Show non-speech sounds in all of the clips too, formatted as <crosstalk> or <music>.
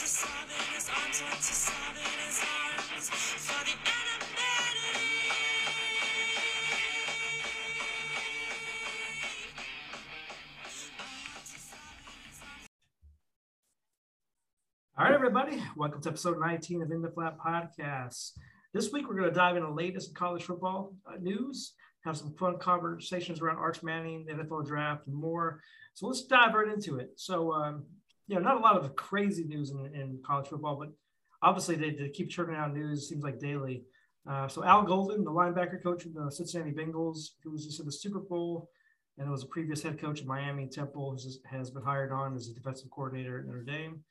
All right, everybody. Welcome to episode 19 of In the Flat Podcast. This week, we're going to dive into the latest college football uh, news, have some fun conversations around Arch Manning, the NFL draft, and more. So let's dive right into it. So, um, you know, not a lot of crazy news in, in college football, but obviously they, they keep churning out news, seems like daily. Uh, so Al Golden, the linebacker coach of the Cincinnati Bengals, who was just in the Super Bowl and was a previous head coach of Miami Temple, has, has been hired on as a defensive coordinator at Notre Dame.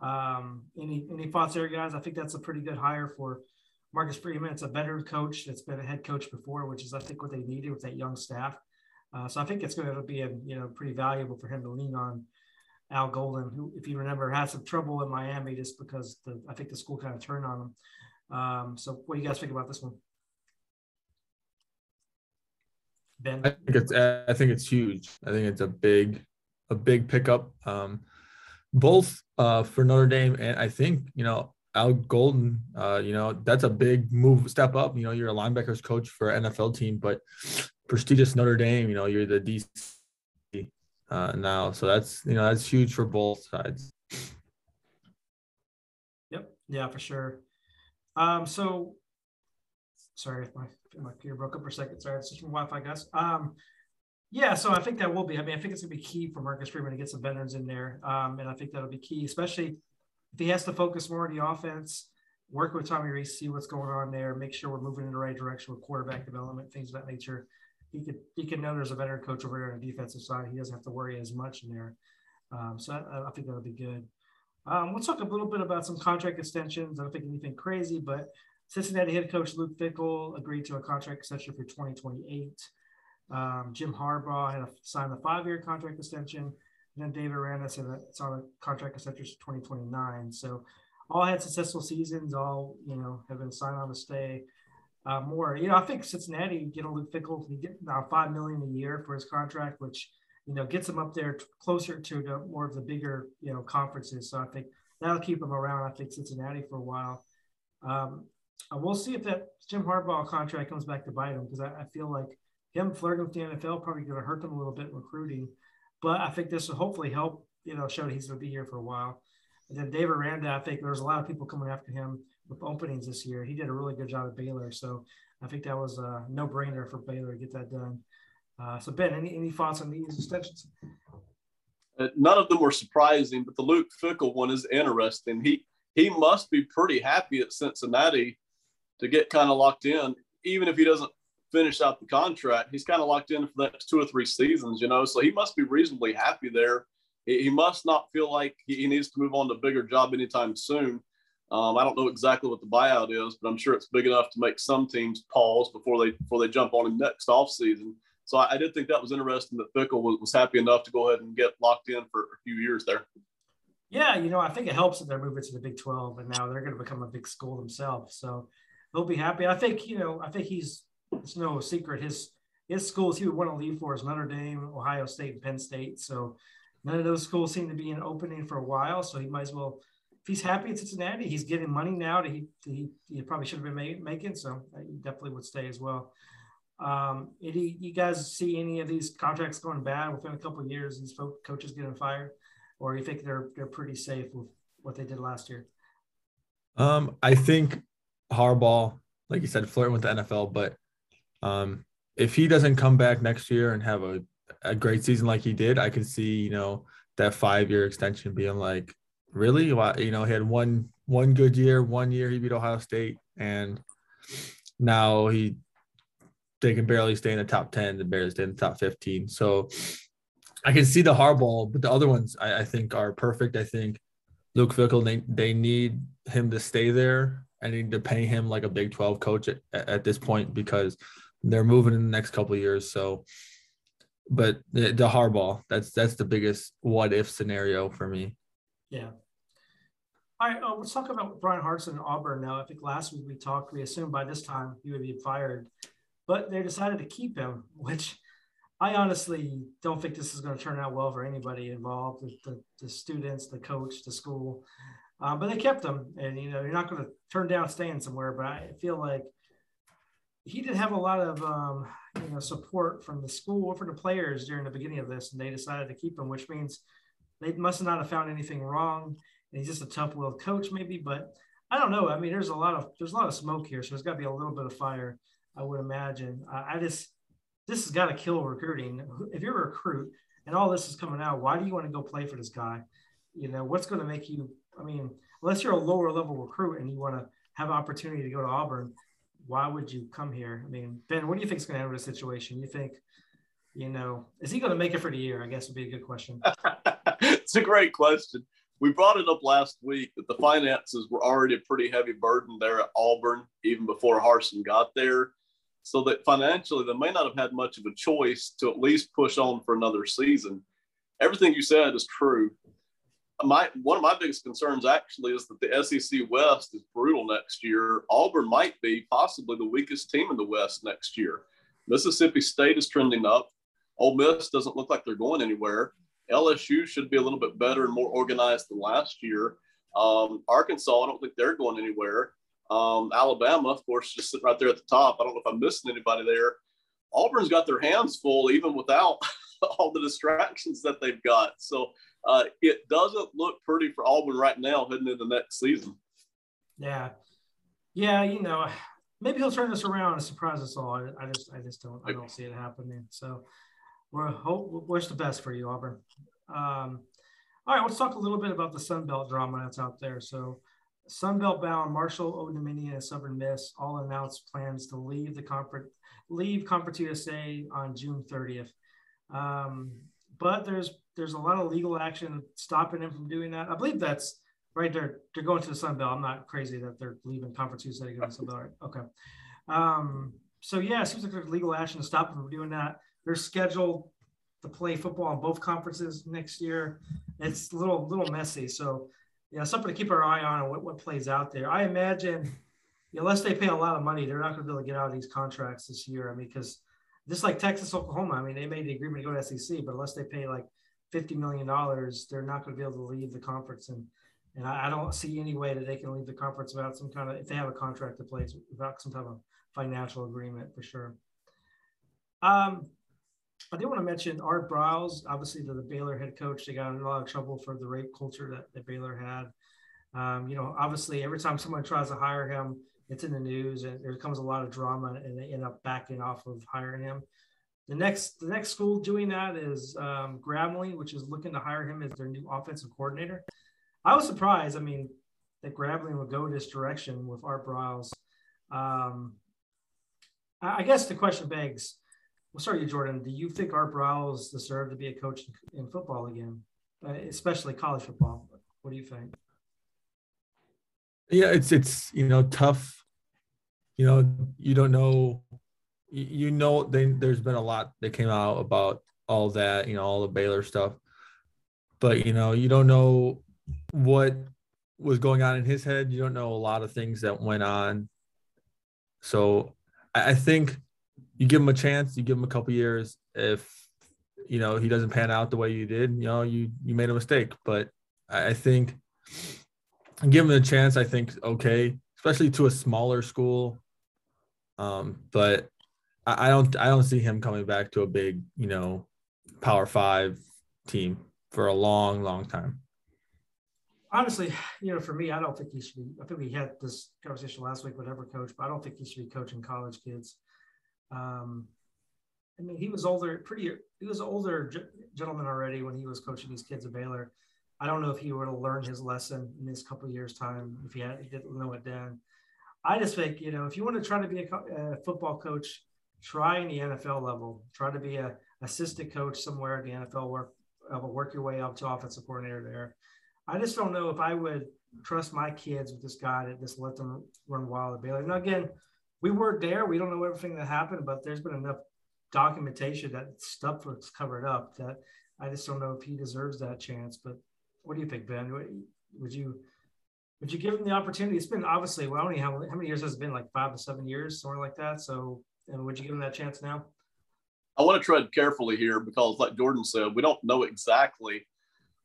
Um, any any thoughts there, guys? I think that's a pretty good hire for Marcus Freeman. It's a veteran coach that's been a head coach before, which is I think what they needed with that young staff. Uh, so I think it's going to be a you know pretty valuable for him to lean on Al Golden, who, if you remember, had some trouble in Miami just because the I think the school kind of turned on him. Um, so what do you guys think about this one? Ben, I think it's I think it's huge. I think it's a big a big pickup. Um, both uh, for Notre Dame and I think you know Al Golden. Uh, you know that's a big move, step up. You know you're a linebackers coach for an NFL team, but prestigious Notre Dame. You know you're the DC uh, now, so that's you know that's huge for both sides. Yep. Yeah, for sure. Um, so sorry if my my computer broke up for a second. Sorry, it's just from Wi-Fi, guys. Um, yeah, so I think that will be. I mean, I think it's to be key for Marcus Freeman to get some veterans in there, um, and I think that'll be key, especially if he has to focus more on the offense, work with Tommy Rees, see what's going on there, make sure we're moving in the right direction with quarterback development, things of that nature. He could he can know there's a veteran coach over there on the defensive side. He doesn't have to worry as much in there. Um, so I, I, think that'll be good. Um, let's talk a little bit about some contract extensions. I don't think anything crazy, but Cincinnati head coach Luke Fickell agreed to a contract extension for 2028. Um, Jim Harbaugh had a, signed a five-year contract extension, and then David Aranda said it's on a contract extension for 2029. So all had successful seasons. All you know have been signed on to stay. Uh, more, you know, I think Cincinnati get a Luke Fickell, he get now five million a year for his contract, which you know gets him up there t- closer to the, more of the bigger you know conferences. So I think that'll keep him around. I think Cincinnati for a while. Um, we'll see if that Jim Harbaugh contract comes back to bite him because I, I, feel like him flirting with the NFL probably going to hurt them a little bit in recruiting. But I think this will hopefully help, you know, show that he's going to be here for a while. And then David Aranda, I think there's a lot of people coming after him with openings this year. He did a really good job at Baylor. So I think that was a no brainer for Baylor to get that done. Uh, so, Ben, any, any thoughts on these extensions? Uh, none of them were surprising, but the Luke Fickell one is interesting. He he must be pretty happy at Cincinnati to get kind of locked in, even if he doesn't finish out the contract. He's kind of locked in for the next two or three seasons, you know, so he must be reasonably happy there. He, he must not feel like he, he, needs to move on to a bigger job anytime soon. Um, I don't know exactly what the buyout is, but I'm sure it's big enough to make some teams pause before they before they jump on him next offseason. So I, I, did think that was interesting that Fickell was, was happy enough to go ahead and get locked in for a few years there. Yeah, you know, I think it helps that they're moving to the Big 12 and now they're going to become a big school themselves. So they'll be happy. I think, you know, I think he's it's no secret his his schools he would want to leave for is Notre Dame, Ohio State, and Penn State. So none of those schools seem to be in opening for a while. So he might as well, if he's happy at Cincinnati, he's getting money now that he he, he probably should have been make, making. So he definitely would stay as well. Um, any, you guys see any of these contracts going bad within a couple of years? These coaches getting fired, or you think they're they're pretty safe with what they did last year? Um, I think Harbaugh, like you said, flirting with the NFL, but um, if he doesn't come back next year and have a, a great season like he did, I could see, you know, that five year extension being like, really? You know, he had one one good year, one year he beat Ohio State, and now he they can barely stay in the top 10 and barely stay in the top 15. So I can see the hardball, but the other ones I, I think are perfect. I think Luke Fickell, they, they need him to stay there. I need to pay him like a Big 12 coach at, at this point because they're moving in the next couple of years. So, but the, the Harbaugh, that's that's the biggest what if scenario for me. Yeah. All right, uh, let's talk about Bryan Harsin Auburn now. I think last week we talked, we assumed by this time he would be fired, but they decided to keep him, <laughs> which I honestly don't think this is going to turn out well for anybody involved, the, the, the students, the coach, the school. Um, but they kept him, and you know you're not going to turn down staying somewhere. But I feel like he did have a lot of um, you know support from the school or from the players during the beginning of this, and they decided to keep him, which means they must not have found anything wrong. He's just a tough-willed coach, maybe. But I don't know. I mean, there's a lot of there's a lot of smoke here, so there's got to be a little bit of fire. I would imagine. I, I just this has got to kill recruiting. If you're a recruit and all this is coming out, why do you want to go play for this guy? You know, what's going to make you? I mean, unless you're a lower level recruit and you want to have opportunity to go to Auburn, why would you come here? I mean, Ben, what do you think is going to happen with the situation? You think, you know, is he going to make it for the year? I guess would be a good question. <laughs> it's a great question. We brought it up last week that the finances were already a pretty heavy burden there at Auburn, even before Harsin got there. So that financially, they may not have had much of a choice to at least push on for another season. Everything you said is true my one of my biggest concerns actually is that the SEC West is brutal next year. Auburn might be possibly the weakest team in the West next year. Mississippi State is trending up. Ole Miss doesn't look like they're going anywhere. LSU should be a little bit better and more organized than last year. Um, Arkansas, I don't think they're going anywhere. Um, Alabama, of course, just sitting right there at the top. I don't know if I'm missing anybody there. Auburn's got their hands full even without <laughs> all the distractions that they've got. So uh, it doesn't look pretty for Auburn right now heading into next season. Yeah, yeah, you know, maybe he'll turn this around and surprise us all. I, I just, I just don't, I don't see it happening. So, we're wish the best for you, Auburn. Um, all right, let's talk a little bit about the Sun Belt drama that's out there. So, Sun Belt bound Marshall, Old Dominion, and Southern Miss all announced plans to leave the conference, leave Conference USA on June 30th. Um, but there's there's a lot of legal action stopping them from doing that. I believe that's right. They're they're going to the Sun Belt. I'm not crazy that they're leaving Conference USA to go to Sun Belt. Okay. Um, so yeah, it seems like there's legal action to stop them from doing that. They're scheduled to play football in both conferences next year. It's a little little messy. So yeah, something to keep our eye on what, what plays out there. I imagine unless they pay a lot of money, they're not going to be able to get out of these contracts this year. I mean, because just like Texas, Oklahoma, I mean, they made the agreement to go to SEC, but unless they pay like $50 million, they're not going to be able to leave the conference. And, and I, I, don't see any way that they can leave the conference without some kind of, if they have a contract in place, without some type of financial agreement for sure. Um, I did want to mention Art Briles, obviously the, the, Baylor head coach. They got in a lot of trouble for the rape culture that, that Baylor had. Um, you know, obviously every time someone tries to hire him, it's in the news and there comes a lot of drama and they end up backing off of hiring him. The next the next school doing that is um, Grambling, which is looking to hire him as their new offensive coordinator. I was surprised. I mean, that Grambling would go this direction with Art Briles. Um, I guess the question begs, well, sorry, Jordan. Do you think Art Briles deserve to be a coach in football again, uh, especially college football? What do you think? Yeah, it's it's you know tough. You know, you don't know you know they, there's been a lot that came out about all that you know all the baylor stuff but you know you don't know what was going on in his head you don't know a lot of things that went on so i, I think you give him a chance you give him a couple years. If you know he doesn't pan out the way you did you know you you made a mistake. But i, I think give him a chance i think okay especially to a smaller school. Um, but I don't I don't see him coming back to a big, you know, power five team for a long, long time. Honestly, you know, for me, I don't think he should be. I think we had this conversation last week with every coach, but I don't think he should be coaching college kids. Um, I mean, he was older, pretty. He was an older gentleman already when he was coaching these kids at Baylor. I don't know if he would have learned his lesson in this couple years' time if he, had, he didn't know it then. I just think, you know, if you want to try to be a, a football coach try in the NFL level. Try to be a assistant coach somewhere at the NFL work. Work your way up to offensive coordinator there. I just don't know if I would trust my kids with this guy to just let them run wild at Baylor. Now again, we weren't there. We don't know everything that happened, but there's been enough documentation that stuff was covered up that I just don't know if he deserves that chance. But what do you think, Ben? Would you would you give him the opportunity? It's been obviously well, know how, how many years has it been, like five to seven years, somewhere like that. So and would you give him that chance now? I want to tread carefully here because, like Jordan said, we don't know exactly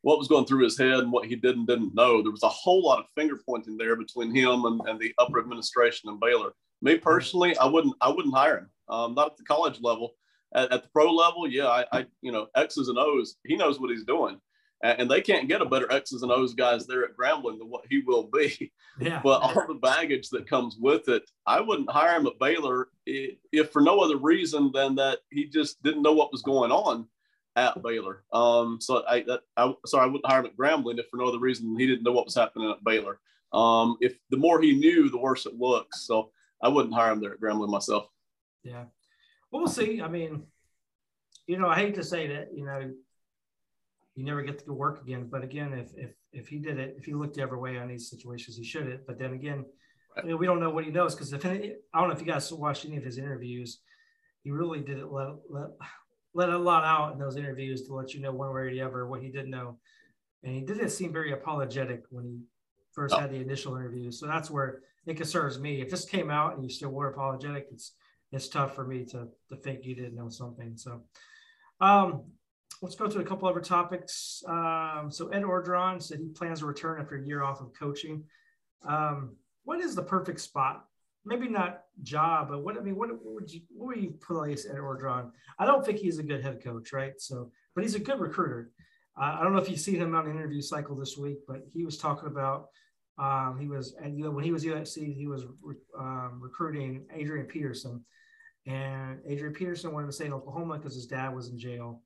what was going through his head and what he did and didn't know. There was a whole lot of finger pointing there between him and, and the upper administration and Baylor. Me personally, I wouldn't I wouldn't hire him. Um, not at the college level. At, at the pro level, yeah, I, I, you know X's and O's. He knows what he's doing, and, and, they can't get a better X's and O's guys there at Grambling than what he will be. <laughs> Yeah. but all the baggage that comes with it, I wouldn't hire him at Baylor if, if for no other reason than that he just didn't know what was going on at Baylor. Um, so I, that, I, sorry, I wouldn't hire him at Grambling if for no other reason he didn't know what was happening at Baylor. Um, if the more he knew, the worse it looks. So I wouldn't hire him there at Grambling myself. Yeah. Well, we'll see. I mean, you know, I hate to say that, you know, you never get to go work again. But again, if if if he did it, if he looked every way on these situations, he should have. But then again, right. you know, we don't know what he knows because if I don't know if you guys watched any of his interviews, he really did it let, let let a lot out in those interviews to let you know one way or the other what he did know. And he didn't seem very apologetic when he first oh. had the initial interview. So that's where it concerns me. If this came out and you still were apologetic, it's it's tough for me to to think you didn't know something. So um let's go to a couple other topics. Um, so Ed Orgeron said he plans to return after a year off of coaching. Um, what is the perfect spot maybe not job, but what I mean, what, what would you what would you place Ed Orgeron? I don't think he's a good head coach, right? So, but he's a good recruiter. Uh, I don't know if you see him on the interview cycle this week, but he was talking about um, he was and you know when he was USC, he was um, recruiting Adrian Peterson, and Adrian Peterson wanted to stay in Oklahoma because his dad was in jail,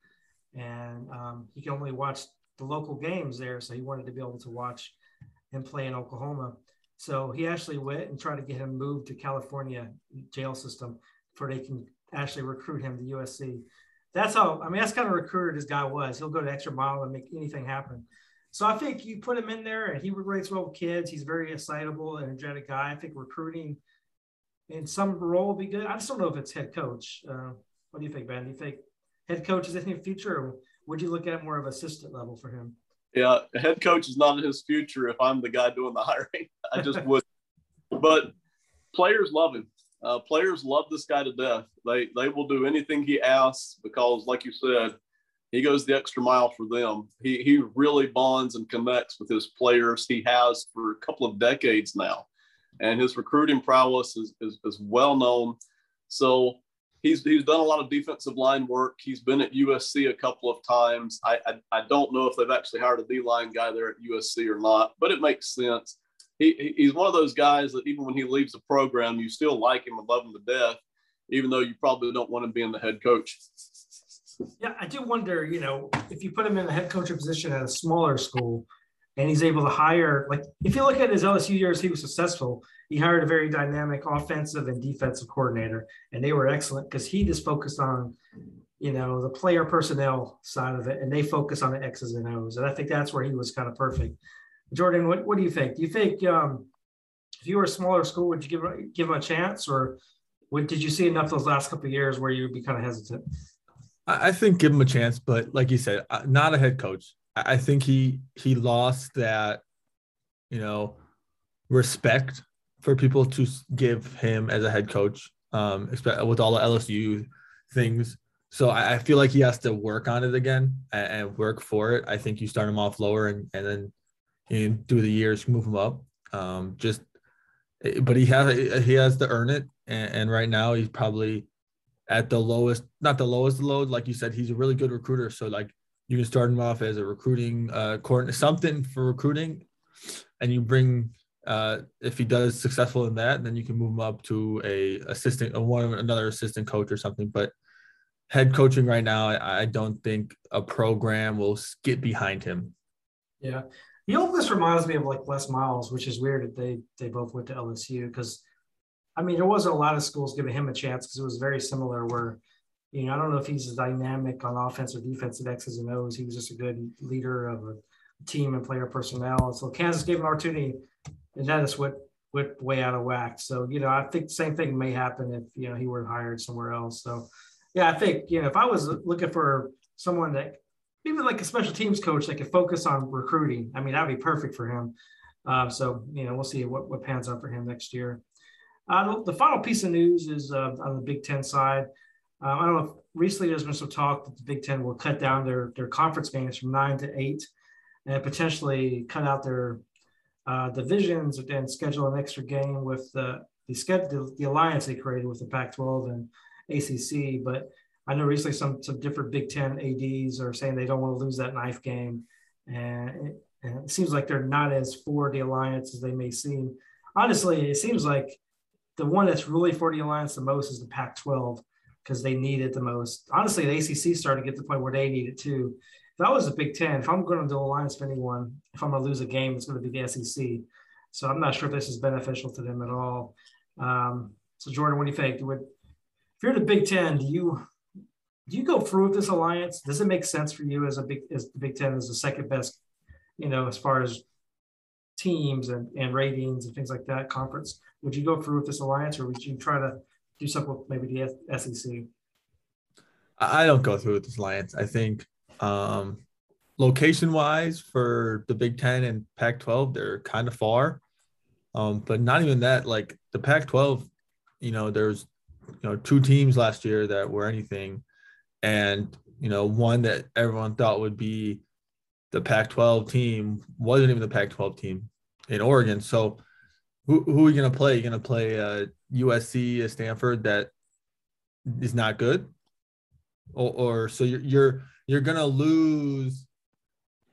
and um, he could only watch the local games there, so he wanted to be able to watch him play in Oklahoma. So he actually went and tried to get him moved to California jail system for they can actually recruit him to USC. That's how I mean that's kind of recruiter this guy was. He'll go to extra mile and make anything happen. So I think you put him in there and he relates well with kids. He's very excitable, energetic guy. I think recruiting in some role will be good. I just don't know if it's head coach. Uh, what do you think, Ben? Do you think head coach is in the future, or would you look at more of assistant level for him? Yeah, head coach is not in his future if I'm the guy doing the <laughs> hiring. I just would. but players love him. Uh, players love this guy to death. They they will do anything he asks because, like you said, he goes the extra mile for them. He he really bonds and connects with his players. He has for a couple of decades now, and his recruiting prowess is is, is well known. So he's he's done a lot of defensive line work. He's been at USC a couple of times. I I, I don't know if they've actually hired a D line guy there at USC or not, but it makes sense. He, he's one of those guys that even when he leaves the program, you still like him and love him to death, even though you probably don't want him being the head coach. Yeah, I do wonder, you know, if you put him in the head coaching position at a smaller school and he's able to hire, like if you look at his LSU years, he was successful he hired a very dynamic offensive and defensive coordinator, and they were excellent because he just focused on, you know, the player personnel side of it, and they focus on the X's and O's. And I think that's where he was kind of perfect. Jordan, what, what do you think? Do you think um, if you were a smaller school, would you give give him a chance, or did you see enough those last couple of years where you would be kind of hesitant? I think give him a chance, but like you said, uh, not a head coach. I think he he lost that, you know, respect for people to give him as a head coach, um, with all the LSU things. So I, I, feel like he has to work on it again and, and, work for it. I think you start him off lower and, and then you through the years move him up. Um, just, but he has he has to earn it, and, and right now he's probably at the lowest, not the lowest load, like you said. He's a really good recruiter, so like you can start him off as a recruiting uh, something for recruiting, and you bring uh, if he does successful in that, then you can move him up to a assistant, or one another assistant coach or something. But head coaching right now, I, I don't think a program will get behind him. Yeah, he this reminds me of like Les Miles, which is weird that they they both went to LSU because, I mean, there wasn't a lot of schools giving him a chance because it was very similar. Where, you know, I don't know if he's as dynamic on offense or defense X's and O's. He was just a good leader of a team and player personnel. So Kansas gave him an opportunity and that is what went way out of whack. So, you know, I think the same thing may happen if, you know, he were hired somewhere else. So, yeah, I think, you know, if I was looking for someone that even like a special teams coach that could focus on recruiting, I mean, that'd be perfect for him. Uh, so, you know, we'll see what, what pans out for him next year. Uh, the, the, final piece of news is uh, on the Big Ten side. Uh, I don't know if recently there's been some talk that the Big Ten will cut down their, their conference games from nine to eight. and potentially cut out their uh, divisions and schedule an extra game with the the, schedule, the alliance they created with the Pac-12 and ACC. But I know recently some some different Big Ten ads are saying they don't want to lose that knife game, and it, and it seems like they're not as for the alliance as they may seem. Honestly, it seems like the one that's really for the alliance the most is the Pac-12 because they need it the most. Honestly, the ACC started to get to the point where they need it too. If I was a Big Ten, if I'm going to do an alliance for anyone, if I'm going to lose a game, it's going to be the SEC. So I'm not sure if this is beneficial to them at all. Um, so Jordan, what do you think? Would, if you're the Big Ten, do you do you go through with this alliance? Does it make sense for you as a big as the Big Ten is the second best, you know, as far as teams and, and ratings and things like that conference? Would you go through with this alliance, or would you try to do something with maybe the SEC? I don't go through with this alliance. I think um, location wise for the Big Ten and Pac 12, they're kind of far. Um, but not even that, like the Pac 12, you know, there's, you know, two teams last year that were anything. And, you know, one that everyone thought would be the Pac 12 team wasn't even the Pac 12 team in Oregon. So, who, who are you going to play? You're going to play uh, USC, Stanford that is not good, or, or so you're you're you're to lose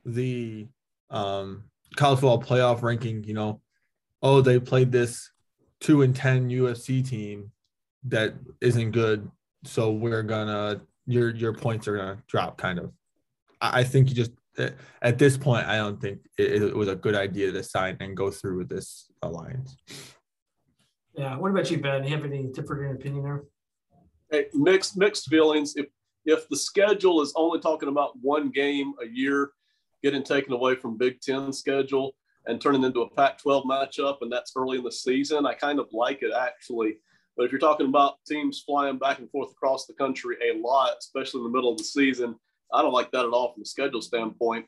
the um, college football playoff ranking. You know, oh they played this two and ten USC team that isn't good, so we're gonna your your points are gonna drop. Kind of, I think you just at this point, I don't think it, it, was a good idea to sign and go through with this alliance. Yeah. What about you, Ben? You have any different opinion there? Hey, mixed mixed feelings. If if the schedule is only talking about one game a year, getting taken away from Big Ten schedule and turning into a Pac-12 matchup, and that's early in the season, I kind of like it actually. But if you're talking about teams flying back and forth across the country a lot, especially in the middle of the season, I don't like that at all from a schedule standpoint.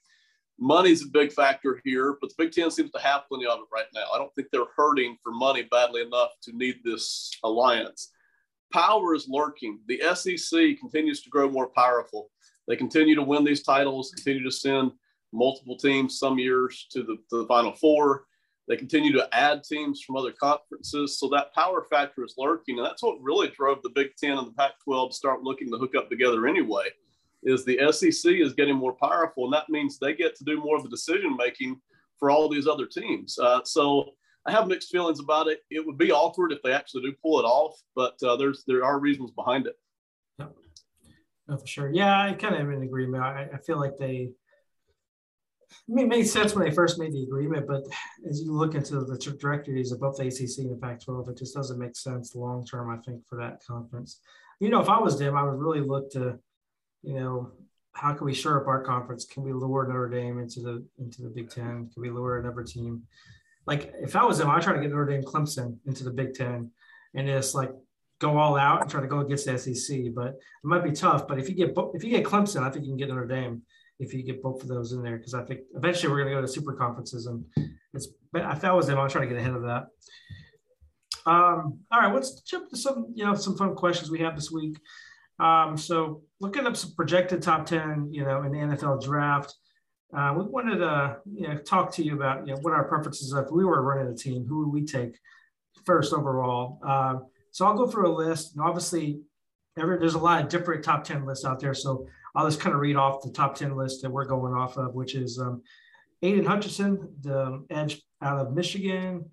Money's a big factor here, but the Big Ten seems to have plenty of it right now. I don't think they're hurting for money badly enough to need this alliance. Power is lurking. The SEC continues to grow more powerful. They continue to win these titles, continue to send multiple teams some years to the, to the Final Four. They continue to add teams from other conferences. So that power factor is lurking. And that's what really drove the Big Ten and the Pac 12 to start looking to hook up together anyway is the SEC is getting more powerful, and that means they get to do more of the decision making for all these other teams. Uh, so I have mixed feelings about it. It would be awkward if they actually do pull it off, but uh, there's there are reasons behind it. No, for sure. Yeah, I kind of am in agreement. I, I feel like they. I mean, it made sense when they first made the agreement, but as you look into the trajectories of both the ACC and the Pac-12, it just doesn't make sense long term. I think for that conference. You know, if I was them, I would really look to you know, how can we shore up our conference? Can we lure Notre Dame into the into the Big Ten? Can we lure another team? Like if I was them, I'd try to get Notre Dame, Clemson into the Big Ten, and just like go all out and try to go against the SEC. But it might be tough. But if you get if you get Clemson, I think you can get Notre Dame if you get both of those in there because I think eventually we're going to go to super conferences and it's. If I was them, I'd try to get ahead of that. Um, all right, let's jump to some you know some fun questions we have this week. Um, so looking up some projected top 10, you know, in the NFL draft, uh, we wanted to you know, talk to you about you know, what our preferences are. If we were running a team, who would we take first overall? Uh, so I'll go through a list. And obviously, every, there's a lot of different top 10 lists out there. So I'll just kind of read off the top 10 list that we're going off of, which is um, Aidan Hutchinson, the edge out of Michigan,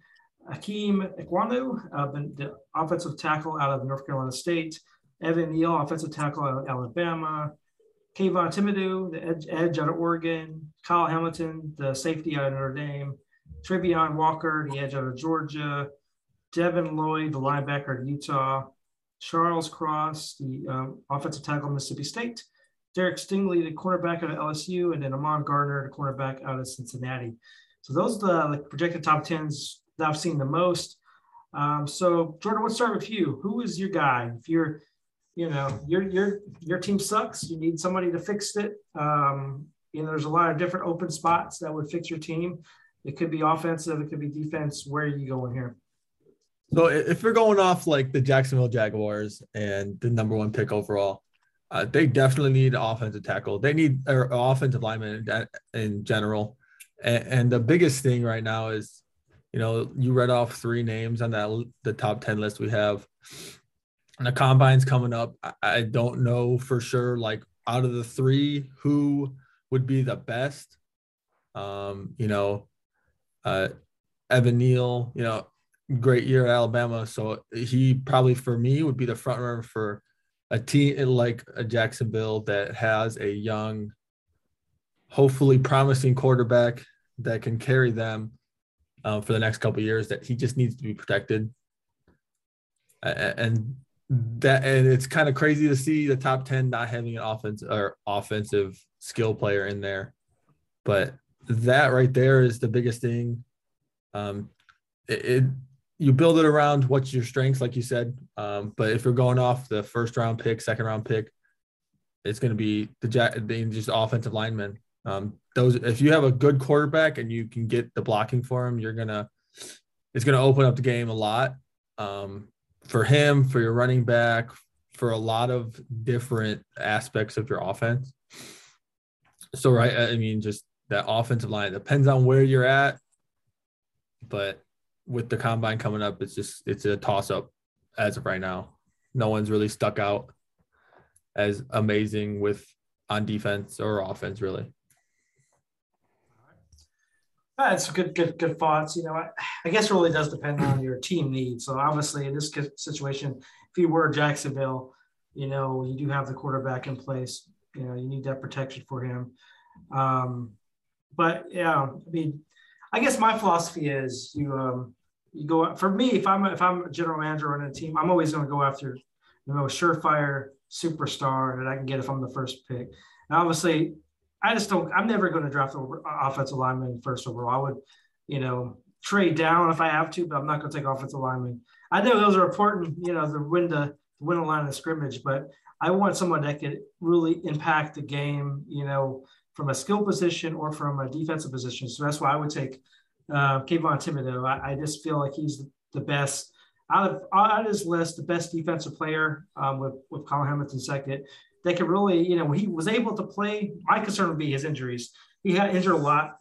Ikem Ekwonu, uh, the offensive tackle out of North Carolina State, Evan Neal, offensive tackle out of Alabama. Kayvon Thibodeaux, the edge, edge out of Oregon. Kyle Hamilton, the safety out of Notre Dame. Travon Walker, the edge out of Georgia. Devin Lloyd, the linebacker of Utah. Charles Cross, the um, offensive tackle Mississippi State. Derek Stingley, the cornerback out of LSU, and then Ahmad Gardner, the cornerback out of Cincinnati. So those are the like, projected top tens that I've seen the most. Um, so Jordan, let's start with you. Who is your guy? If you're you know your your your team sucks you need somebody to fix it um, you know there's a lot of different open spots that would fix your team it could be offensive it could be defense where are you going here so if you're going off like the jacksonville jaguars and the number one pick overall uh, they definitely need offensive tackle. They need or offensive lineman in, in general. And, and, the biggest thing right now is, you know, you read off three names on that the top ten list we have. The combine's coming up. I, I don't know for sure, like out of the three, who would be the best. Um, you know, uh, Evan Neal, you know, great year at Alabama. So he probably for me would be the front runner for a team like a Jacksonville that has a young, hopefully promising quarterback that can carry them uh, for the next couple years. That he just needs to be protected, and that and it's kind of crazy to see the top ten not having an offense or offensive skill player in there, but that right there is the biggest thing. Um, it, it you build it around what's your strengths, like you said. Um, but if you're going off the first round pick, second round pick, it's going to be the jack, just offensive linemen. Um, those if you have a good quarterback and you can get the blocking for him, you're gonna it's gonna open up the game a lot um, for him, for your running back, for a lot of different aspects of your offense. So right, I mean, just that offensive line depends on where you're at, but with the combine coming up, it's just it's a toss up as of right now. No one's really stuck out as amazing with on defense or offense, really. That's good, good, good thoughts. You know, I, I, guess it really does depend on your team needs. So obviously, in this situation, if you were Jacksonville, you know, you do have the quarterback in place. You know, you need that protection for him. Um, but yeah, I mean, I guess my philosophy is you um, you go for me if I'm if I'm a general manager running a team, I'm always going to go after you know surefire superstar that I can get if I'm the first pick. And obviously, I just don't. I'm never going to draft an offensive lineman first overall. I would, you know, trade down if I have to, but I'm not going to take offensive lineman. I know those are important, you know, the win to win a line of scrimmage, but I want someone that could really impact the game, you know, from a skill position or from a defensive position. So that's why I would take uh, Kayvon Thibodeaux. I, I, just feel like he's the best out of out of his list, the best defensive player um, with with Colin Hamilton second. That could really, you know, he was able to play. My concern would be his injuries. He got injured a lot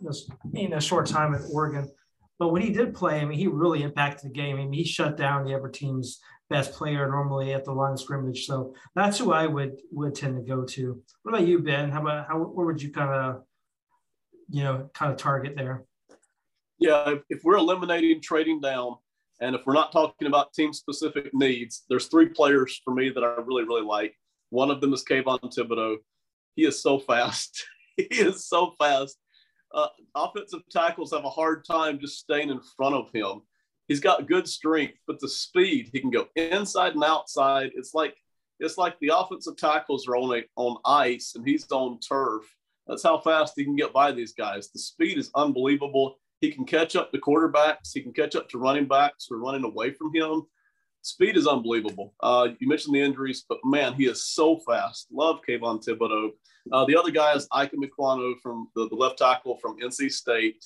in a short time at Oregon, but when he did play, I mean, he really impacted the game. I mean, he shut down the other team's best player normally at the line of scrimmage. So that's who I would would tend to go to. What about you, Ben? How about how where would you kind of, you know, kind of target there? yeah, if, if we're eliminating trading down, and if we're not talking about team specific needs, there's three players for me that I really, really like. One of them is Kayvon Thibodeaux. He is so fast. <laughs> he is so fast. Uh, offensive tackles have a hard time just staying in front of him. He's got good strength, but the speed he can go inside and outside. It's like it's like the offensive tackles are on a, on ice and he's on turf. That's how fast he can get by these guys. The speed is unbelievable. He can catch up to quarterbacks. He can catch up to running backs who are running away from him. Speed is unbelievable. Uh, you mentioned the injuries, but man, he is so fast. Love Kayvon Thibodeaux. Uh, the other guy is Ikem Ekwonu from the, the, left tackle from NC State.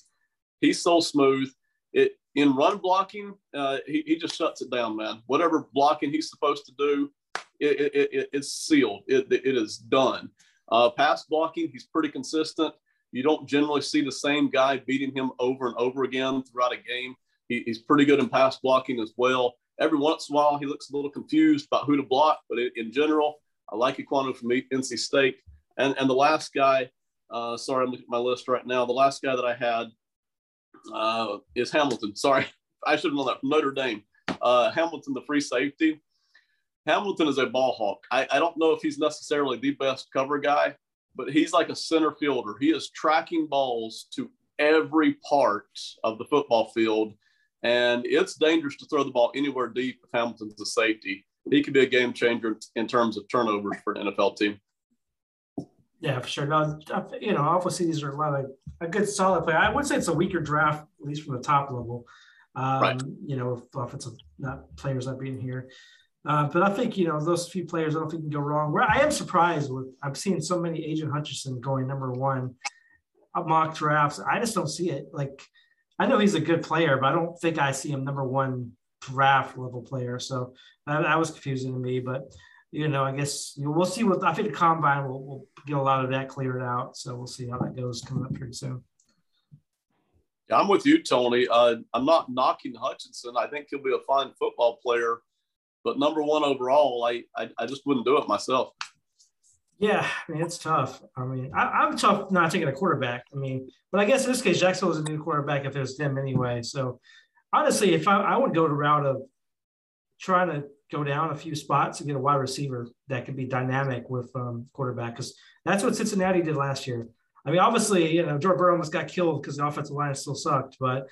He's so smooth. It in run blocking, uh, he, he just shuts it down, man. Whatever blocking he's supposed to do, it, it, it it's sealed. It, it is done. Uh, pass blocking, he's pretty consistent. You don't generally see the same guy beating him over and over again throughout a game. He, he's pretty good in pass blocking as well. Every once in a while, he looks a little confused about who to block, but in general, I like Ekwonu from NC State. And, and the last guy, uh, sorry, I'm looking at my list right now. The last guy that I had uh, is Hamilton. Sorry, <laughs> I should have known that from Notre Dame. Uh, Hamilton, the free safety. Hamilton is a ball hawk. I, I don't know if he's necessarily the best cover guy, but he's like a center fielder. He is tracking balls to every part of the football field. And it's dangerous to throw the ball anywhere deep if Hamilton's a safety. He could be a game changer in terms of turnovers for an NFL team. Yeah, for sure. No, you know, obviously these are a lot of a good solid play. I would say it's a weaker draft, at least from the top level. Um, right. You know, offensive not players not being here. Uh, but I think you know those few players. I don't think can go wrong. Where I am surprised with, I've seen so many Aidan Hutchinson going number one mock drafts. I just don't see it. Like I know he's a good player, but I don't think I see him number one draft level player. So that, that was confusing to me. But you know, I guess you know, we'll see what I think the combine will, will get a lot of that cleared out. So we'll see how that goes coming up pretty soon. Yeah, I'm with you, Tony. Uh, I'm not knocking Hutchinson. I think he'll be a fine football player, but number one overall, I I, I just wouldn't do it myself. Yeah, I mean it's tough. I mean, I, am tough not taking a quarterback. I mean, but I guess in this case, Jacksonville is a new quarterback if it was them anyway. So honestly, if I, I would go the route of trying to go down a few spots and get a wide receiver that could be dynamic with um, quarterback because that's what Cincinnati did last year. I mean, obviously, you know, Joe Burrow almost got killed because the offensive line still sucked, but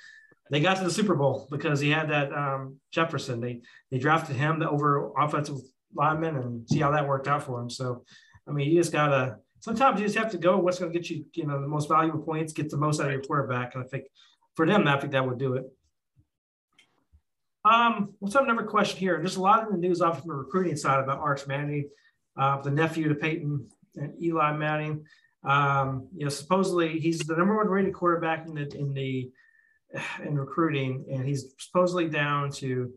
they got to the Super Bowl because he had that um, Jefferson. They they drafted him over offensive lineman and see how that worked out for him. So, I mean, you just gotta sometimes you just have to go what's going to get you, you know, the most valuable points, get the most out of your quarterback. And I think for them, I think that would do it. Um, let's have another question here. There's a lot in the news off from the recruiting side about Arch Manning, uh, the nephew to Peyton and Eli Manning. Um, you know, supposedly he's the number one rated quarterback in the in the in recruiting, and he's supposedly down to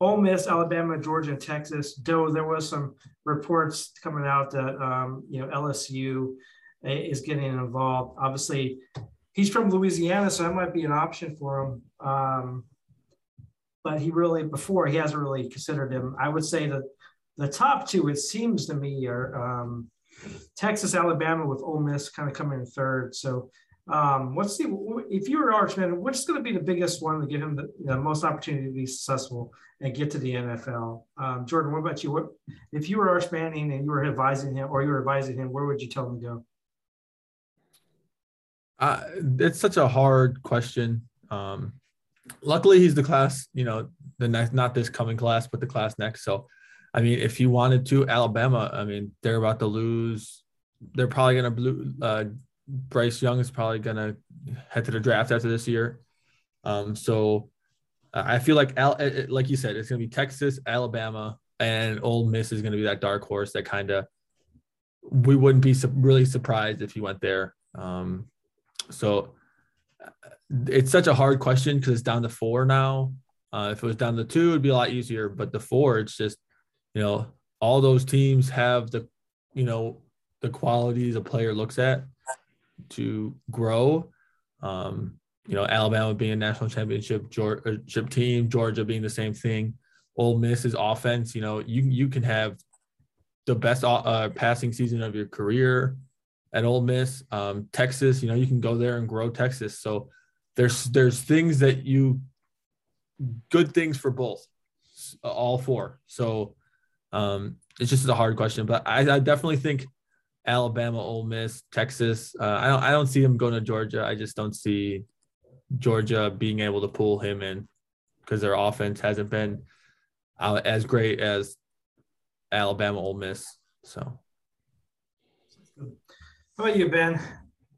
Ole Miss, Alabama, Georgia, Texas. Though there was some reports coming out that um, you know LSU is getting involved. Obviously, he's from Louisiana, so that might be an option for him. Um, but he really before he hasn't really considered him. I would say that the top two, it seems to me, are um, Texas, Alabama, with Ole Miss kind of coming in third. So, um, what's the if you were an Archman, what's going to be the biggest one to give him the know, most opportunity to be successful and get to the NFL? Um, Jordan, what about you? What if you were Arch Manning and you were advising him, or you were advising him, where would you tell him to go? Uh, it's such a hard question. Um, luckily he's the class, you know, the next not this coming class, but the class next. So I mean, if you wanted to, Alabama, I mean, they're about to lose. They're probably gonna blue uh Bryce Young is probably gonna head to the draft after this year. Um, so uh, I feel like Al, like you said, it's gonna be Texas, Alabama, and Ole Miss is gonna be that dark horse that kind of we wouldn't be really surprised if he went there. Um, so it's such a hard question because it's down to four now. Uh, if it was down to two, it'd be a lot easier. But the four, it's just, you know, all those teams have the, you know, the qualities a player looks at to grow. Um, you know, Alabama being a national championship Georgia team, Georgia being the same thing. Ole Miss's offense, you know, you you can have the best uh, passing season of your career at Ole Miss. Um, Texas, you know, you can go there and grow Texas. So there's there's things that you good things for both, all four. So um, it's just a hard question, but I, I definitely think Alabama, Ole Miss, Texas. Uh, I don't I don't see him going to Georgia. I just don't see Georgia being able to pull him in because their offense hasn't been uh, as great as Alabama, Ole Miss. So. How about you, Ben?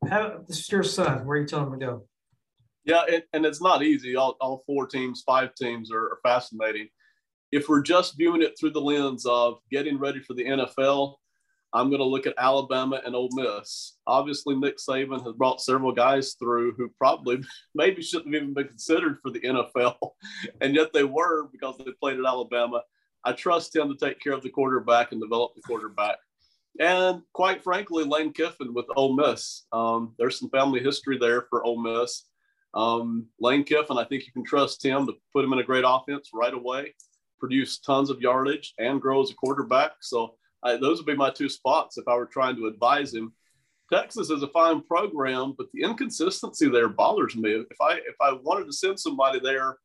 How, this is your son. Where are you telling him to go? Yeah, it, and it's not easy. All, all four teams, five teams are, are fascinating. If we're just viewing it through the lens of getting ready for the NFL, I'm going to look at Alabama and Ole Miss. Obviously, Nick Saban has brought several guys through who probably <laughs> maybe shouldn't have even been considered for the NFL, <laughs> and yet they were because they played at Alabama. I trust him to take care of the quarterback and develop the quarterback. And quite frankly, Lane Kiffin with Ole Miss. Um, there's some family history there for Ole Miss. Um, Lane Kiffin, I think you can trust him to put him in a great offense right away, produce tons of yardage, and grow as a quarterback. So I, those would be my two spots if I were trying to advise him. Texas is a fine program, but the inconsistency there bothers me. If I if I wanted to send somebody there,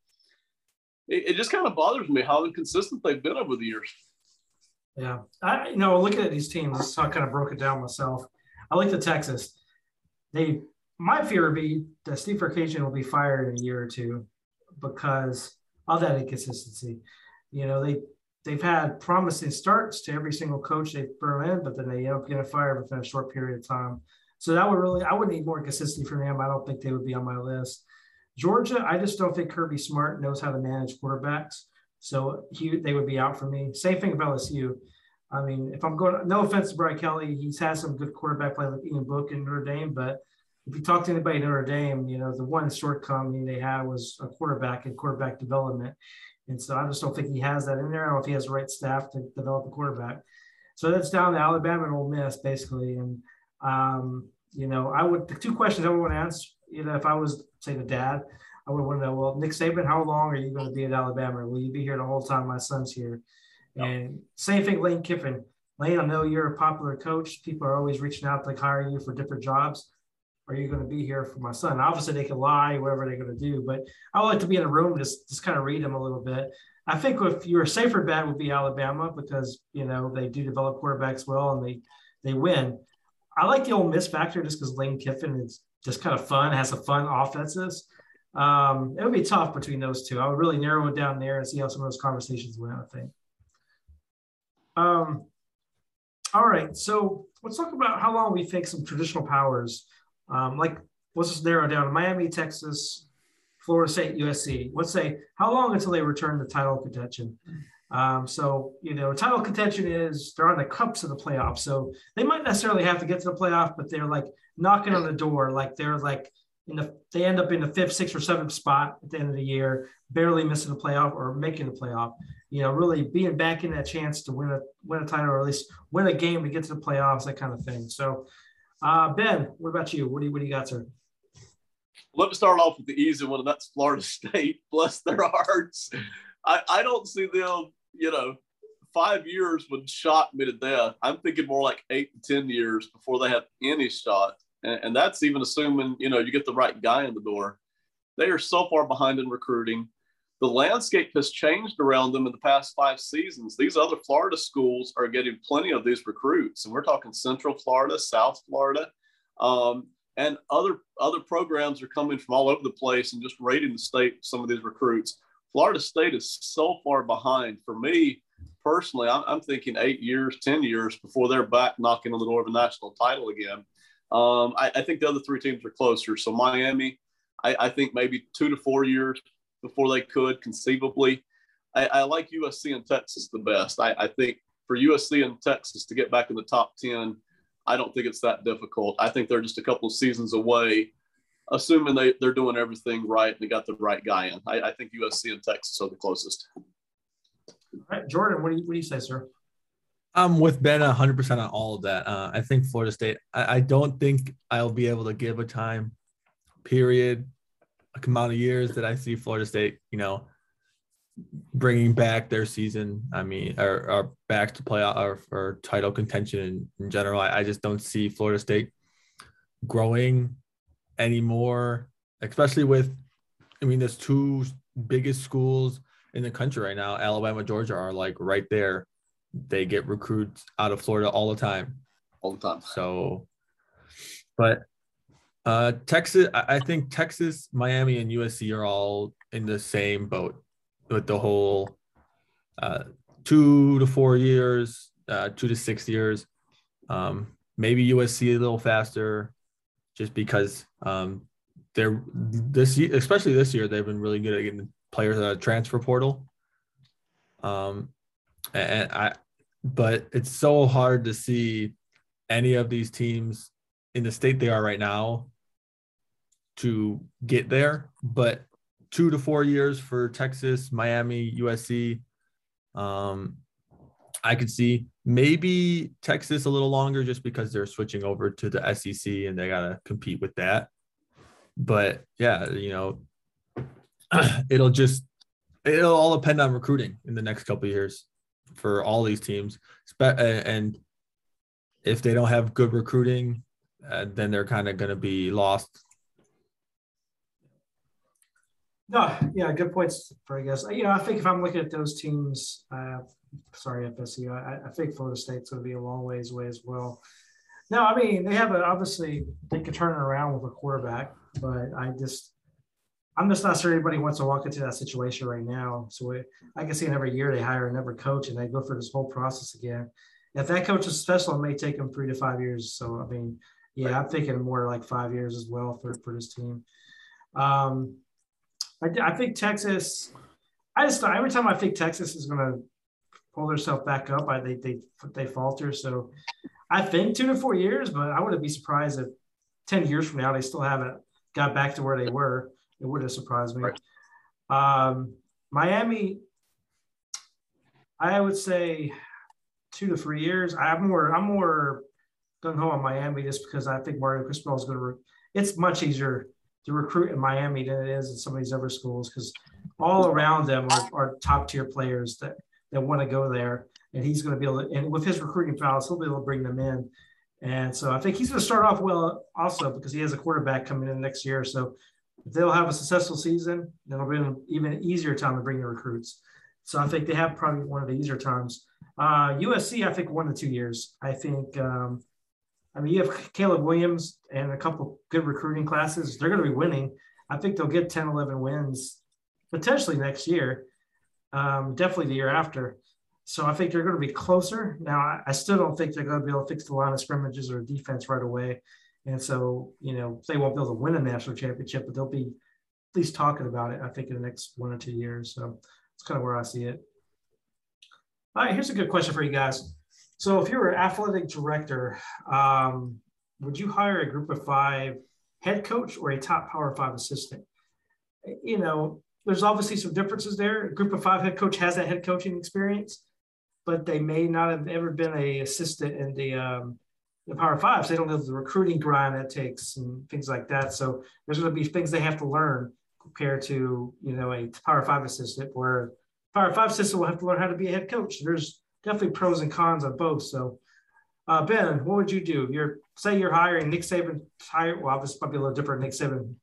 it, it just kind of bothers me how inconsistent they've been over the years. Yeah, I you know looking at these teams, I kind of broke it down myself. I like the Texas. They my fear would be that Steve Sarkisian will be fired in a year or two because of that inconsistency. You know, they they've had promising starts to every single coach they throw in, but then they end up getting fired within a short period of time. So that would really, I would need more consistency from them. I don't think they would be on my list. Georgia, I just don't think Kirby Smart knows how to manage quarterbacks. So he, they would be out for me. Same thing with LSU. I mean, if I'm going, no offense to Brian Kelly, he's had some good quarterback play like Ian Book in Notre Dame, but if you talk to anybody in Notre Dame, you know, the one shortcoming they had was a quarterback and quarterback development. And so I just don't think he has that in there. I don't know if he has the right staff to develop a quarterback. So that's down to Alabama and Ole Miss, basically. And, um, you know, I would, the two questions I would want to ask, you know, if I was, say, the dad, I would want to know, well, Nick Saban, how long are you going to be at Alabama? Will you be here the whole time my son's here? Yep. And same thing, Lane Kiffin. Lane, I know you're a popular coach. People are always reaching out to like hire you for different jobs. Are you going to be here for my son? Obviously, they can lie, whatever they're going to do, but I would like to be in a room just just kind of read them a little bit. I think if you're safer bet would be Alabama because you know they do develop quarterbacks well and they they win. I like the Ole Miss factor just because Lane Kiffin is just kind of fun, has a fun offenses. Um, it would be tough between those two. I would really narrow it down there and see how some of those conversations went. I think. Um, all right, so let's talk about how long we think some traditional powers, um, like let's just narrow down Miami, Texas, Florida State, USC. Let's say how long until they return to title contention. Um, so you know, title contention is they're on the cups of the playoffs, so they might necessarily have to get to the playoff, but they're like knocking on the door, like they're like in the they end up in the fifth, sixth, or seventh spot at the end of the year, barely missing the playoff or making the playoff. You know, really being back in that chance to win a win a title or at least win a game to get to the playoffs, that kind of thing. So, uh, Ben, what about you? What do you what do you got, sir? Let me start off with the easy one, and that's Florida <laughs> State. Bless their hearts. I, I don't see them, you know, five years would shock me to death. I'm thinking more like eight to 10 years before they have any shot and, and that's even assuming you know you get the right guy in the door. They are so far behind in recruiting. The landscape has changed around them in the past five seasons. These other Florida schools are getting plenty of these recruits, and we're talking Central Florida, South Florida, um, and other other programs are coming from all over the place and just raiding the state. Some of these recruits. Florida State is so far behind. For me personally, I'm, I'm thinking eight years, ten years before they're back knocking on the door of a national title again. Um, I, I, think the other three teams are closer. So Miami, I, I, think maybe two to four years before they could conceivably. I, I like USC and Texas the best. I, think for USC and Texas to get back in the top 10, I don't think it's that difficult. I think they're just a couple of seasons away, assuming they, they're doing everything right and they got the right guy in. I, I think USC and Texas are the closest. All right, Jordan, what do you, what do you say, sir? I'm with Ben 100% on all of that. Uh, I think Florida State, I, I, don't think I'll be able to give a time period, a amount of years that I see Florida State, you know, bringing back their season. I mean, or, or back to play or, or title contention in, in general. I, I just don't see Florida State growing anymore, especially with, I mean, there's two biggest schools in the country right now, Alabama, Georgia are like right there they get recruits out of Florida all the time. All the time. So, but uh, Texas, I think Texas, Miami, and USC are all in the same boat with the whole uh, two to four years, uh, two to six years. Um, maybe USC a little faster, just because um, they're this year, especially this year, they've been really good at getting players out of transfer portal. Um, and I but it's so hard to see any of these teams in the state they are right now to get there. But two to four years for Texas, Miami, USC. Um, I could see maybe Texas a little longer just because they're switching over to the SEC and they got to compete with that. But yeah, you know, <clears throat> it'll just, it'll all depend on recruiting in the next couple years for all these teams. And if they don't have good recruiting, uh, then they're kind of going to be lost. No, yeah, good points for I guess. You know, I think if I'm looking at those teams, uh, sorry, FSU, I, I think Florida State's going to be a long ways away as well. No, I mean they have a, obviously they could turn it around with a quarterback, but I just I'm just not sure anybody wants to walk into that situation right now. So it, I can see in every year they hire another coach and they go through this whole process again. If that coach is special, it may take them three to five years. So I mean, yeah, I'm thinking more like five years as well for, for this team. Um, I, I think Texas. I just every time I think Texas is going to pull themselves back up, I think they they falter. So I think two to four years, but I wouldn't be surprised if 10 years from now they still haven't got back to where they were, it would have surprised me. Um, Miami, I would say two to three years. I'm more I'm more gung ho on Miami just because I think Mario Cristobal is going to. Re- it's much easier to recruit in Miami than it is in some of these other schools because all around them are, are top tier players that that want to go there, and he's going to be able to. And with his recruiting prowess, he'll be able to bring them in. And so I think he's going to start off well also because he has a quarterback coming in next year. So if they'll have a successful season, then it'll be an even easier time to bring the recruits. So I think they have probably one of the easier times. Uh, USC, I think one to two years. I think, um, I mean, you have Caleb Williams and a couple good recruiting classes. They're going to be winning. I think they'll get 10, 11 wins potentially next year, um, definitely the year after. So I think they're going to be closer. Now, I still don't think they're going to be able to fix the line of scrimmages or defense right away. And so, you know, they won't be able to win a national championship, but they'll be at least talking about it, I think, in the next one or two years. So that's kind of where I see it. All right, here's a good question for you guys. So, if you were an athletic director, um, would you hire a group of five head coach or a top power five assistant? You know, there's obviously some differences there. A group of five head coach has that head coaching experience, but they may not have ever been a assistant in the um, the power fives. They don't know the recruiting grind that takes and things like that. So there's going to be things they have to learn compared to you know a Power Five assistant, where Power Five assistant will have to learn how to be a head coach. There's definitely pros and cons on both. So, uh, Ben, what would you do? You're say you're hiring Nick Saban. Hire, well, this might be a little different. Nick Saban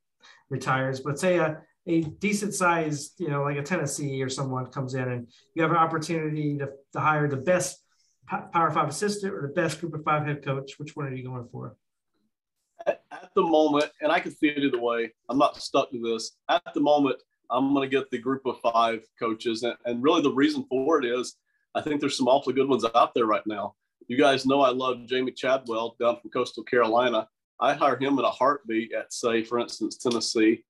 retires, but say a a decent size, you know, like a Tennessee or someone comes in, and you have an opportunity to, to hire the best Power Five assistant or the best Group of Five head coach. Which one are you going for? at the moment, and I can see it either way. I'm not stuck to this. At the moment, I'm going to get the group of five coaches. And, and really, the reason for it is I think there's some awfully good ones out there right now. You guys know I love Jamey Chadwell down from Coastal Carolina. I hire him in a heartbeat at, say, for instance, Tennessee.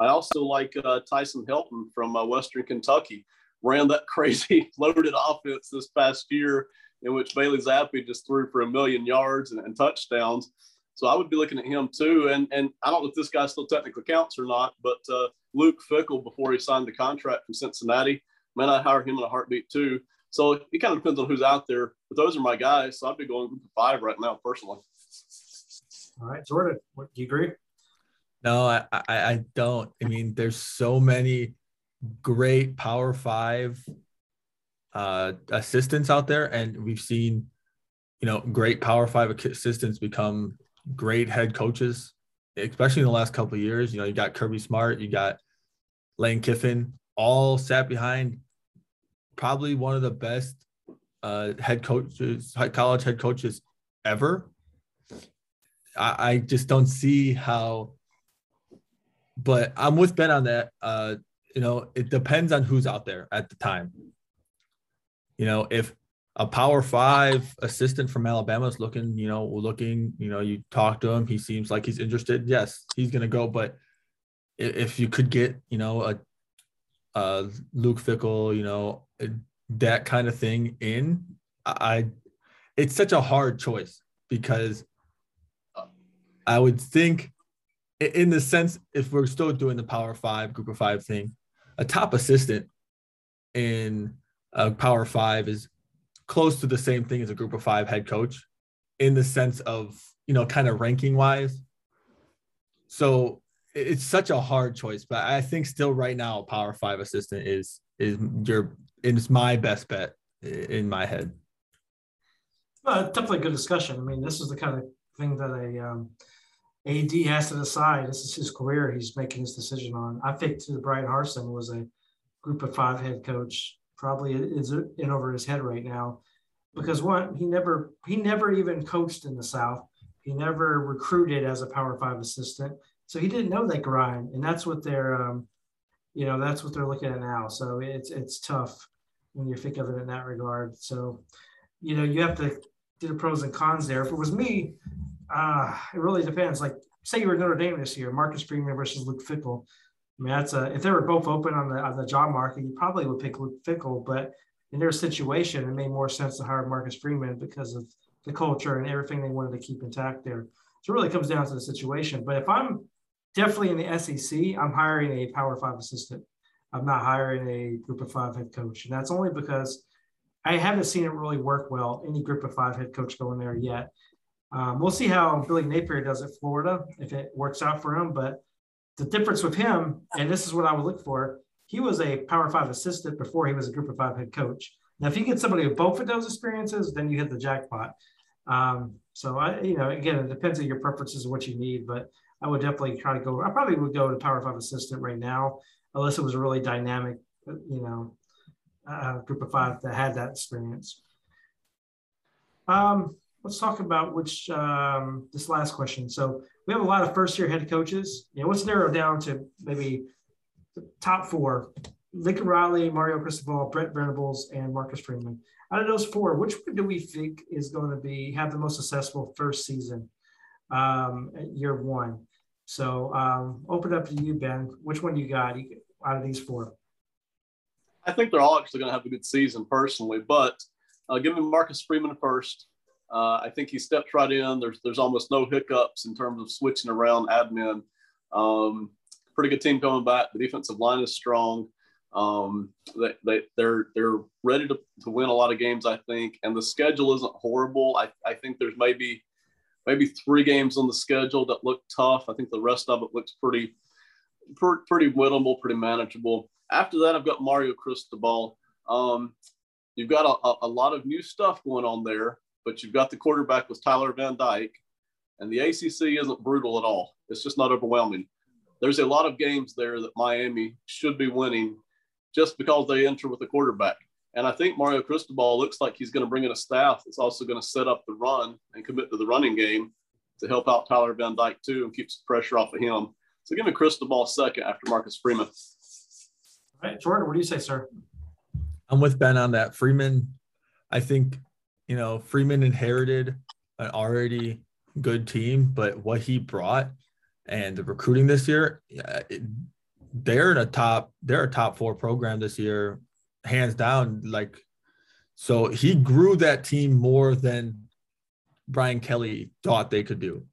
I also like uh, Tyson Helton from uh, Western Kentucky. Ran that <laughs> crazy loaded offense this past year in which Bailey Zappe just threw for a million yards and, and touchdowns. So I would be looking at him too. And and I don't know if this guy still technically counts or not, but uh, Luke Fickell before he signed the contract from Cincinnati, man, I hire him in a heartbeat too. So it kind of depends on who's out there. But those are my guys. So I'd be going to five right now personally. All right, Jordan, what, do you agree? No, I, I, I don't. I mean, there's so many great Power Five uh, assistants out there, and we've seen, you know, great Power Five assistants become great head coaches, especially in the last couple of years. You know, you got Kirby Smart, you got Lane Kiffin, all sat behind probably one of the best uh, head coaches, college head coaches ever. I, I just don't see how, but I'm with Ben on that. Uh, you know, it depends on who's out there at the time. You know, if a power five assistant from Alabama is looking, you know, looking, you know, you talk to him, he seems like he's interested. Yes, he's going to go. But if you could get, you know, a, a Luke Fickell, you know, that kind of thing in, I, it's such a hard choice because I would think, in the sense, if we're still doing the power five, group of five thing, a top assistant in a power five is close to the same thing as a group of five head coach in the sense of, you know, kind of ranking wise. So it's such a hard choice, but I think still right now, power five assistant is, is your, is my best bet in my head. Well, definitely a good discussion. I mean, this is the kind of thing that a um, AD has to decide. This is his career. He's making his decision on. I think to Bryan Harsin was a group of five head coach probably is in over his head right now because one he never he never even coached in the south he never recruited as a power five assistant so he didn't know that grind and that's what they're um, you know that's what they're looking at now so it's it's tough when you think of it in that regard so you know you have to do the pros and cons there if it was me uh it really depends like say you were Notre Dame this year Marcus Freeman versus Luke Fickell. I mean, that's a if they were both open on the on the job market, you probably would pick Luke Fickell. But in their situation, it made more sense to hire Marcus Freeman because of the culture and everything they wanted to keep intact there. So it really comes down to the situation. But if I'm definitely in the SEC, I'm hiring a Power Five assistant. I'm not hiring a Group of Five head coach, and that's only because I haven't seen it really work well. Any Group of Five head coach going there yet. Um, we'll see how Billy Napier does at Florida if it works out for him. But the difference with him, and this is what I would look for, he was a Power Five assistant before he was a Group of Five head coach. Now, if you get somebody with both of those experiences, then you hit the jackpot. Um, so I, you know, again, it depends on your preferences and what you need, but I would definitely try to go. I probably would go to Power Five assistant right now, it was a really dynamic, you know, uh, group of five that had that experience. Um, let's talk about which um, this last question. So we have a lot of first year head coaches. You know, let's narrow down to maybe the top four: Lincoln Riley, Mario Cristobal, Brent Venables, and Marcus Freeman. Out of those four, which one do we think is going to be have the most successful first season, um, year one? So um, open up to you, Ben. Which one do you got out of these four? I think they're all actually going to have a good season personally, but uh, give me Marcus Freeman first. Uh, I think he stepped right in. There's there's almost no hiccups in terms of switching around admin. Um, pretty good team coming back. The defensive line is strong. Um, they, they, they're they're ready to, to win a lot of games, I think, and the schedule isn't horrible. I, I think there's maybe maybe three games on the schedule that look tough. I think the rest of it looks pretty pretty winnable, pretty manageable. After that, I've got Mario Cristobal. Um, you've got a, a, lot of new stuff going on there, but you've got the quarterback with Tyler Van Dyke, and the ACC isn't brutal at all. It's just not overwhelming. There's a lot of games there that Miami should be winning just because they enter with a quarterback. And I think Mario Cristobal looks like he's going to bring in a staff that's also going to set up the run and commit to the running game to help out Tyler Van Dyke too and keep some pressure off of him. So give me Cristobal second after Marcus Freeman. All right, Jordan, what do you say, sir? I'm with Ben on that. Freeman, I think, you know, Freeman inherited an already good team, but what he brought and the recruiting this year, it, they're in a top, they're a top four program this year, hands down. Like, so he grew that team more than Brian Kelly thought they could do.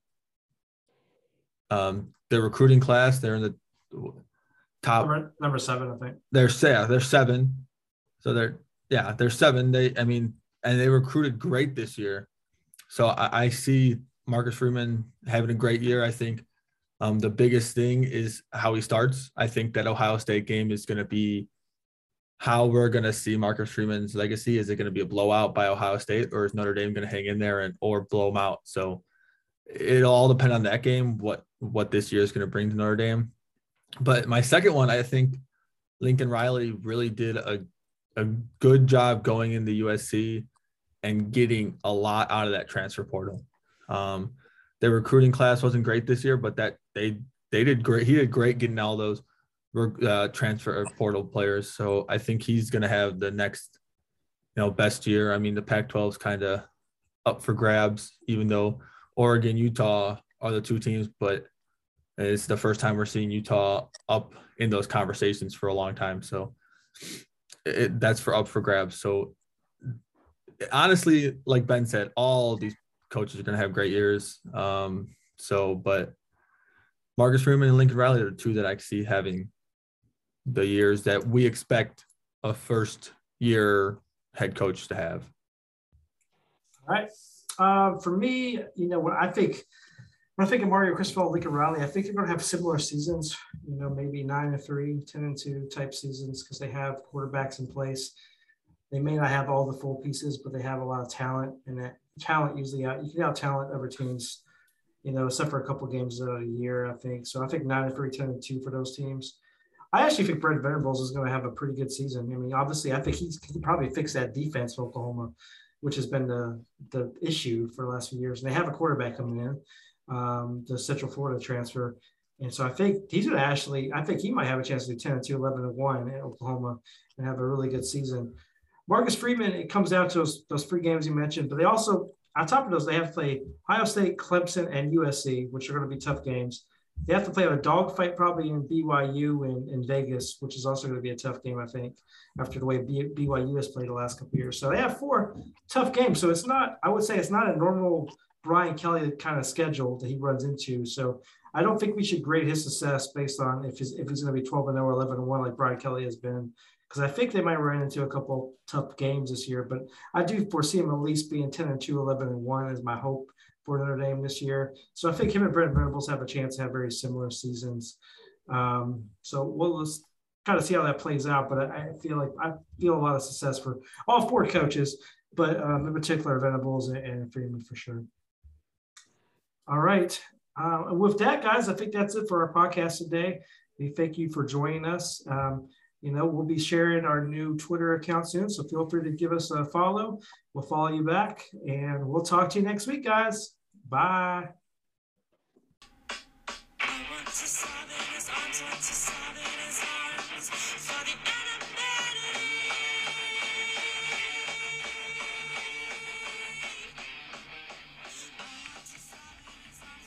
Um, the recruiting class, they're in the top number, number seven, I think. They're yeah, they're seven. So they're yeah, they're seven. They I mean, and they recruited great this year. So I, I see Marcus Freeman having a great year. I think um, the biggest thing is how he starts. I think that Ohio State game is going to be how we're going to see Marcus Freeman's legacy. Is it going to be a blowout by Ohio State, or is Notre Dame going to hang in there and or blow them out? So it'll all depend on that game. What what this year is going to bring to Notre Dame. But my second one, I think Lincoln Riley really did a, a good job going in the USC and getting a lot out of that transfer portal. Um, their recruiting class wasn't great this year, but that they they did great. He did great getting all those uh, transfer portal players. So I think he's going to have the next, you know, best year. I mean, the Pac-12 is kind of up for grabs, even though Oregon, Utah are the two teams, but it's the first time we're seeing Utah up in those conversations for a long time. So it, that's for up for grabs. So honestly, like Ben said, all these coaches are going to have great years. Um, so, but Marcus Freeman and Lincoln Riley are two that I see having the years that we expect a first year head coach to have. All right. Uh, for me, you know, what I think I think of Mario Cristobal, Lincoln Riley, I think they're going to have similar seasons, you know, maybe nine and three, 10 and two type seasons because they have quarterbacks in place. They may not have all the full pieces, but they have a lot of talent, and that talent usually out. You can out talent over teams, you know, except for a couple games a year, I think. So I think nine and three, 10 and two for those teams. I actually think Brent Venables is going to have a pretty good season. I mean, obviously, I think he's, he can probably fix that defense for Oklahoma, which has been the the issue for the last few years. And they have a quarterback coming in um, the Central Florida transfer. And so I think he's going to actually, I think he might have a chance to do 10 and 2, 11 and 1 in Oklahoma and have a really good season. Marcus Freeman, it comes down to those, those three games you mentioned, but they also, on top of those, they have to play Ohio State, Clemson, and USC, which are going to be tough games. They have to play a dogfight probably in BYU and in Vegas, which is also going to be a tough game, I think, after the way BYU has played the last couple years. So they have four tough games. So it's not, I would say, it's not a normal Brian Kelly kind of schedule that he runs into. So I don't think we should grade his success based on if he's if he's going to be 12 and 0 or 11 and 1 like Brian Kelly has been. Because I think they might run into a couple tough games this year, but I do foresee him at least being 10 and 2, 11 and 1 is my hope for Notre Dame this year. So I think him and Brent Venables have a chance to have very similar seasons. Um, so we'll just kind of see how that plays out. But I, I, feel like I feel a lot of success for all four coaches, but um, in particular Venables and, and Freeman for sure. All right. Uh, with that, guys, I think that's it for our podcast today. We thank you for joining us. Um, you know, we'll be sharing our new Twitter account soon, so feel free to give us a follow. We'll follow you back, and we'll talk to you next week, guys. Bye.